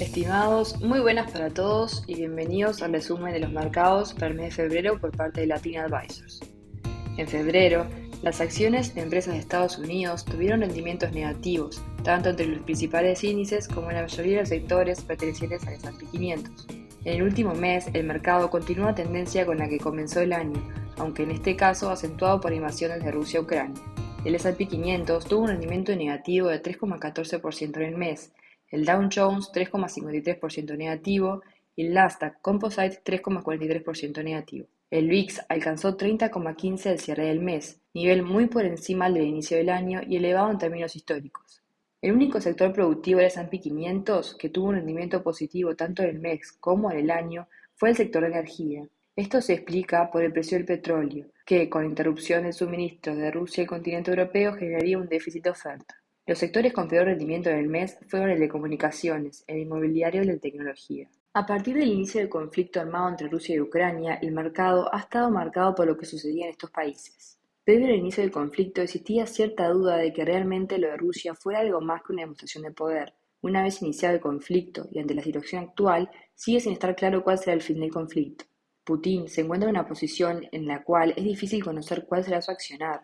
Estimados, muy buenas para todos y bienvenidos al resumen de los mercados para el mes de febrero por parte de Latin Advisors. En febrero, las acciones de empresas de Estados Unidos tuvieron rendimientos negativos, tanto entre los principales índices como en la mayoría de los sectores pertenecientes al S&P 500. En el último mes, el mercado continúa tendencia con la que comenzó el año, aunque en este caso acentuado por invasiones de Rusia a Ucrania. El S&P 500 tuvo un rendimiento negativo de 3,14% en el mes, el Dow Jones 3,53% negativo y el Nasdaq Composite 3,43% negativo. El VIX alcanzó 30,15 al cierre del mes, nivel muy por encima del inicio del año y elevado en términos históricos. El único sector productivo del S&P 500 que tuvo un rendimiento positivo tanto en el mes como en el año fue el sector de energía. Esto se explica por el precio del petróleo, que con interrupción del suministro de Rusia al continente europeo generaría un déficit de oferta. Los sectores con peor rendimiento en el mes fueron el de comunicaciones, el inmobiliario y el de tecnología. A partir del inicio del conflicto armado entre Rusia y Ucrania, el mercado ha estado marcado por lo que sucedía en estos países. Previo al inicio del conflicto existía cierta duda de que realmente lo de Rusia fuera algo más que una demostración de poder. Una vez iniciado el conflicto y ante la situación actual, sigue sin estar claro cuál será el fin del conflicto. Putin se encuentra en una posición en la cual es difícil conocer cuál será su accionar.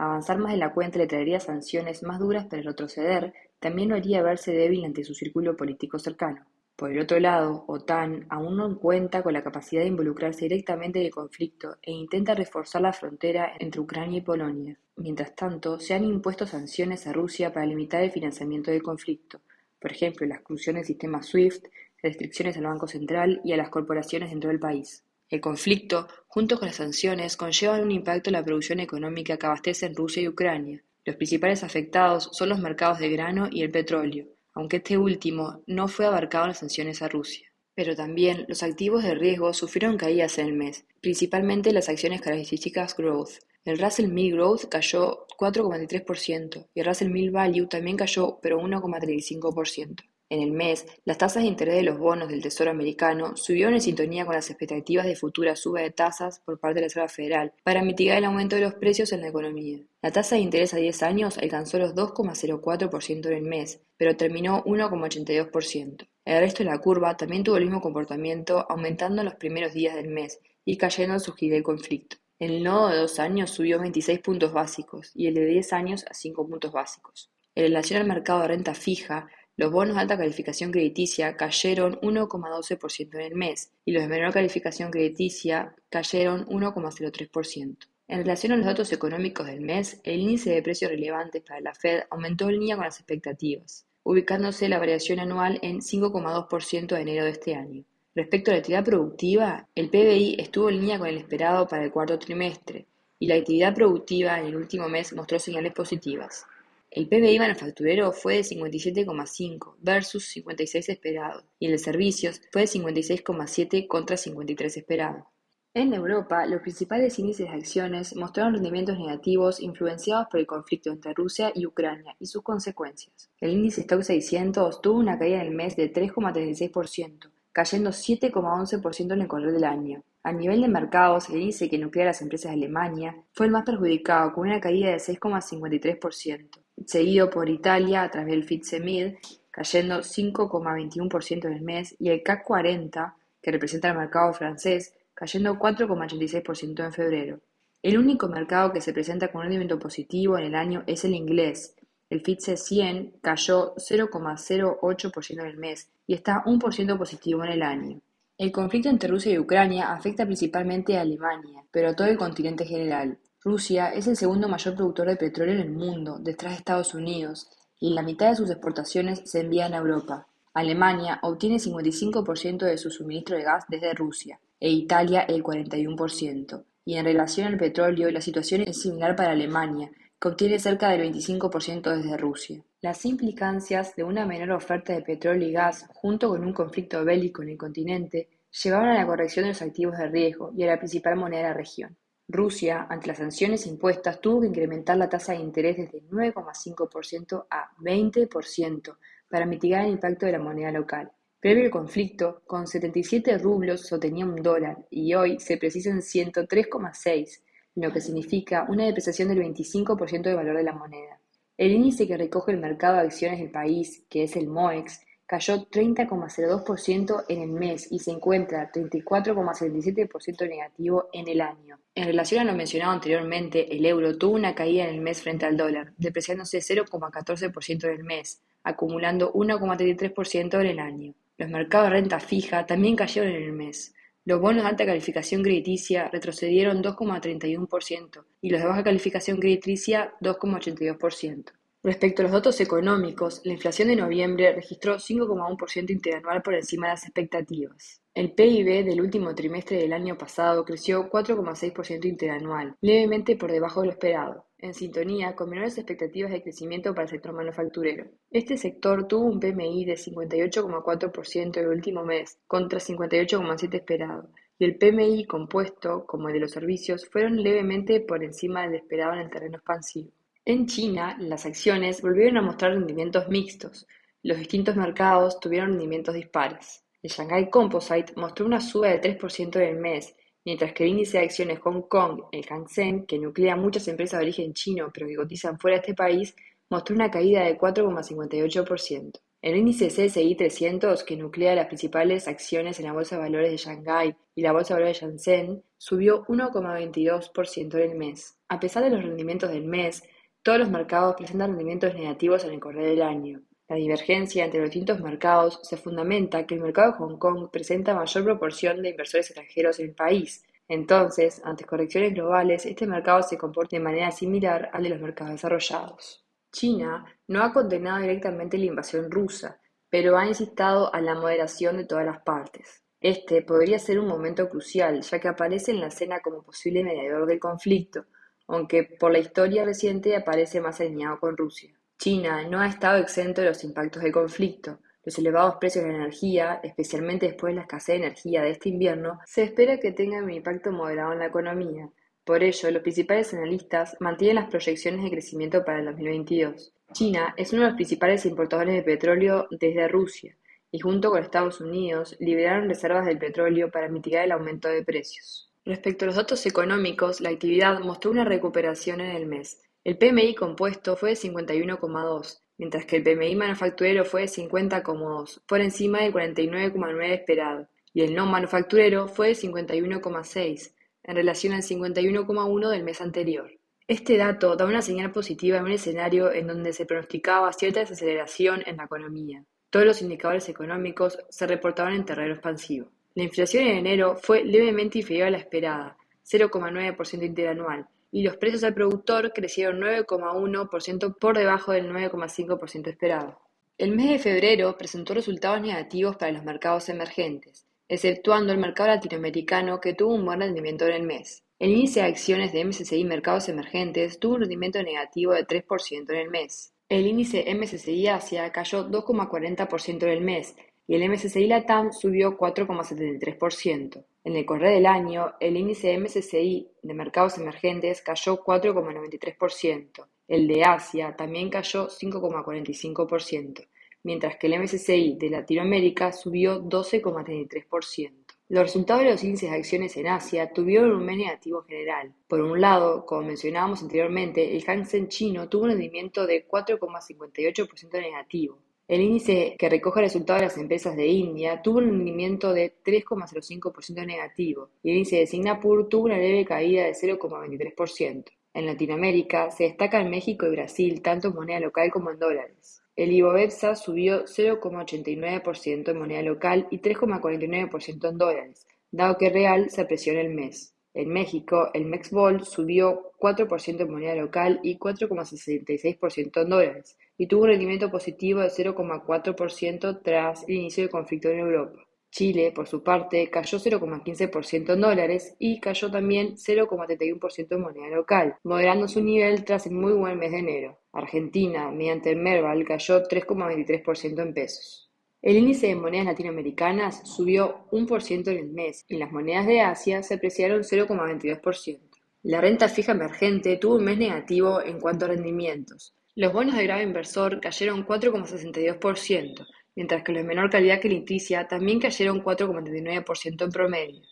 Avanzar más de la cuenta le traería sanciones más duras, pero retroceder también lo haría verse débil ante su círculo político cercano. Por el otro lado, OTAN aún no cuenta con la capacidad de involucrarse directamente en el conflicto e intenta reforzar la frontera entre Ucrania y Polonia. Mientras tanto, se han impuesto sanciones a Rusia para limitar el financiamiento del conflicto, por ejemplo, la exclusión del sistema SWIFT, restricciones al Banco Central y a las corporaciones dentro del país. El conflicto, junto con las sanciones, conllevan un impacto en la producción económica que abastece en Rusia y Ucrania. Los principales afectados son los mercados de grano y el petróleo, aunque este último no fue abarcado en las sanciones a Rusia. Pero también los activos de riesgo sufrieron caídas en el mes, principalmente las acciones características Growth. El Russell 1000 Growth cayó 4,23% y el Russell 1000 Value también cayó pero 1,35%. En el mes, las tasas de interés de los bonos del Tesoro americano subieron en sintonía con las expectativas de futura suba de tasas por parte de la Reserva Federal para mitigar el aumento de los precios en la economía. La tasa de interés a 10 años alcanzó los 2,04% en el mes, pero terminó 1,82%. El resto de la curva también tuvo el mismo comportamiento, aumentando en los primeros días del mes y cayendo al surgir el conflicto. El nodo de 2 años subió 26 puntos básicos y el de 10 años a 5 puntos básicos. En relación al mercado de renta fija, los bonos de alta calificación crediticia cayeron 1,12% en el mes y los de menor calificación crediticia cayeron 1,03%. En relación a los datos económicos del mes, el índice de precios relevantes para la Fed aumentó en línea con las expectativas, ubicándose la variación anual en 5,2% de enero de este año. Respecto a la actividad productiva, el PBI estuvo en línea con el esperado para el cuarto trimestre y la actividad productiva en el último mes mostró señales positivas. El PBI manufacturero fue de 57,5 versus 56 esperado, y el de servicios fue de 56,7 contra 53 esperado. En Europa, los principales índices de acciones mostraron rendimientos negativos influenciados por el conflicto entre Rusia y Ucrania y sus consecuencias. El índice Stock 600 tuvo una caída en el mes de 3,36%, cayendo 7,11% en el correr del año. A nivel de mercados, el índice que nuclea a las empresas de Alemania fue el más perjudicado, con una caída de 6,53% seguido por Italia a través del FTSE cayendo 5,21% en el mes, y el CAC 40, que representa el mercado francés, cayendo 4,86% en febrero. El único mercado que se presenta con un rendimiento positivo en el año es el inglés. El FTSE 100 cayó 0,08% en el mes y está 1% positivo en el año. El conflicto entre Rusia y Ucrania afecta principalmente a Alemania, pero a todo el continente general. Rusia es el segundo mayor productor de petróleo en el mundo, detrás de Estados Unidos, y la mitad de sus exportaciones se envían a Europa. Alemania obtiene 55% de su suministro de gas desde Rusia e Italia el 41%. Y en relación al petróleo, la situación es similar para Alemania, que obtiene cerca del 25% desde Rusia. Las implicancias de una menor oferta de petróleo y gas, junto con un conflicto bélico en el continente, llevaron a la corrección de los activos de riesgo y a la principal moneda de la región. Rusia, ante las sanciones impuestas, tuvo que incrementar la tasa de interés desde 9,5% a 20% para mitigar el impacto de la moneda local. Previo al conflicto, con 77 rublos sostenía un dólar y hoy se precisan 103,6, lo que significa una depreciación del 25% del valor de la moneda. El índice que recoge el mercado de acciones del país, que es el MOEX, cayó 30,02% en el mes y se encuentra 34,77% negativo en el año. En relación a lo mencionado anteriormente, el euro tuvo una caída en el mes frente al dólar, depreciándose 0,14% en el mes, acumulando 1,33% en el año. Los mercados de renta fija también cayeron en el mes. Los bonos de alta calificación crediticia retrocedieron 2,31% y los de baja calificación crediticia 2,82%. Respecto a los datos económicos, la inflación de noviembre registró 5,1% interanual por encima de las expectativas. El PIB del último trimestre del año pasado creció 4,6% interanual, levemente por debajo de lo esperado, en sintonía con menores expectativas de crecimiento para el sector manufacturero. Este sector tuvo un PMI de 58,4% el último mes, contra 58,7% esperado, y el PMI compuesto, como el de los servicios, fueron levemente por encima del esperado en el terreno expansivo. En China, las acciones volvieron a mostrar rendimientos mixtos. Los distintos mercados tuvieron rendimientos dispares. El Shanghai Composite mostró una suba del 3% en el mes, mientras que el índice de acciones Hong Kong, el Hang Seng, que nuclea muchas empresas de origen chino pero que cotizan fuera de este país, mostró una caída de 4,58%. El índice CSI 300, que nuclea las principales acciones en la Bolsa de Valores de Shanghái y la Bolsa de Valores de Shenzhen, subió 1,22% en el mes. A pesar de los rendimientos del mes, todos los mercados presentan rendimientos negativos en el correr del año. La divergencia entre los distintos mercados se fundamenta que el mercado de Hong Kong presenta mayor proporción de inversores extranjeros en el país. Entonces, ante correcciones globales, este mercado se comporta de manera similar al de los mercados desarrollados. China no ha condenado directamente la invasión rusa, pero ha incitado a la moderación de todas las partes. Este podría ser un momento crucial, ya que aparece en la escena como posible mediador del conflicto, aunque por la historia reciente aparece más alineado con Rusia. China no ha estado exento de los impactos del conflicto. Los elevados precios de la energía, especialmente después de la escasez de energía de este invierno, se espera que tengan un impacto moderado en la economía. Por ello, los principales analistas mantienen las proyecciones de crecimiento para el 2022. China es uno de los principales importadores de petróleo desde Rusia y junto con Estados Unidos liberaron reservas del petróleo para mitigar el aumento de precios. Respecto a los datos económicos, la actividad mostró una recuperación en el mes. El PMI compuesto fue de 51,2, mientras que el PMI manufacturero fue de 50,2, por encima del 49,9 esperado, y el no manufacturero fue de 51,6, en relación al 51,1 del mes anterior. Este dato da una señal positiva en un escenario en donde se pronosticaba cierta desaceleración en la economía. Todos los indicadores económicos se reportaban en terreno expansivo. La inflación en enero fue levemente inferior a la esperada, 0,9% interanual, y los precios al productor crecieron 9,1% por debajo del 9,5% esperado. El mes de febrero presentó resultados negativos para los mercados emergentes, exceptuando el mercado latinoamericano que tuvo un buen rendimiento en el mes. El índice de acciones de MSCI Mercados Emergentes tuvo un rendimiento negativo de 3% en el mes. El índice MSCI Asia cayó 2,40% en el mes y el MSCI Latam subió 4,73%. En el correr del año, el índice MSCI de mercados emergentes cayó 4,93%. El de Asia también cayó 5,45%, mientras que el MSCI de Latinoamérica subió 12,33%. Los resultados de los índices de acciones en Asia tuvieron un negativo general. Por un lado, como mencionábamos anteriormente, el Hang Seng chino tuvo un rendimiento de 4,58% negativo, el índice que recoge resultados de las empresas de India tuvo un rendimiento de 3,05% negativo y el índice de Singapur tuvo una leve caída de 0,23%. En Latinoamérica se destacan México y Brasil tanto en moneda local como en dólares. El IBOVEPSA subió 0,89% en moneda local y 3,49% en dólares, dado que real se apreció en el mes. En México, el MEXBOL subió 4% en moneda local y 4,66% en dólares, y tuvo un rendimiento positivo de 0,4% tras el inicio del conflicto en Europa. Chile, por su parte, cayó 0,15% en dólares y cayó también 0,31% en moneda local, moderando su nivel tras el muy buen mes de enero. Argentina, mediante el Merval, cayó 3,23% en pesos. El índice de monedas latinoamericanas subió un por ciento en el mes y las monedas de Asia se apreciaron 0,22%. La renta fija emergente tuvo un mes negativo en cuanto a rendimientos. Los bonos de grado inversor cayeron 4,62%, mientras que los de menor calidad que también cayeron 4,39% en promedio,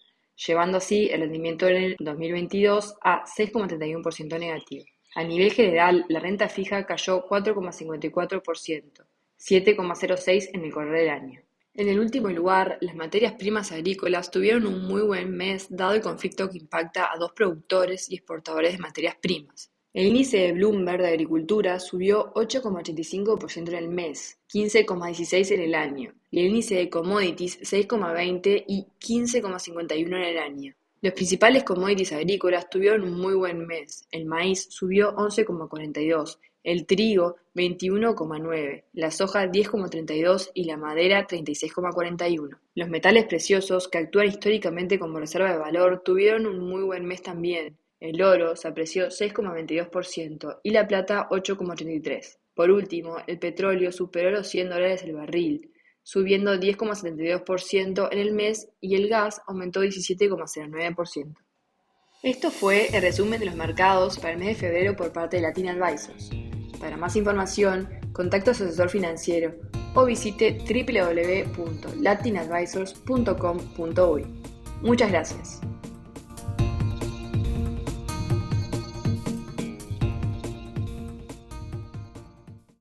llevando así el rendimiento en el 2022 a 6,31% negativo. A nivel general, la renta fija cayó 4,54%, 7,06 en el correr del año. En el último lugar, las materias primas agrícolas tuvieron un muy buen mes dado el conflicto que impacta a dos productores y exportadores de materias primas. El índice de Bloomberg de Agricultura subió 8,85% en el mes, 15,16% en el año, y el índice de Commodities 6,20% y 15,51% en el año. Los principales commodities agrícolas tuvieron un muy buen mes. El maíz subió 11,42%, el trigo 21,9, la soja 10,32 y la madera 36,41. Los metales preciosos, que actúan históricamente como reserva de valor, tuvieron un muy buen mes también. El oro se apreció 6,22% y la plata 8,83. Por último, el petróleo superó los 100 dólares el barril, subiendo 10,72% en el mes y el gas aumentó 17,09%. Esto fue el resumen de los mercados para el mes de febrero por parte de Latin Advisors. Para más información, contacte a su asesor financiero o visite www.latinadvisors.com.uy. Muchas gracias.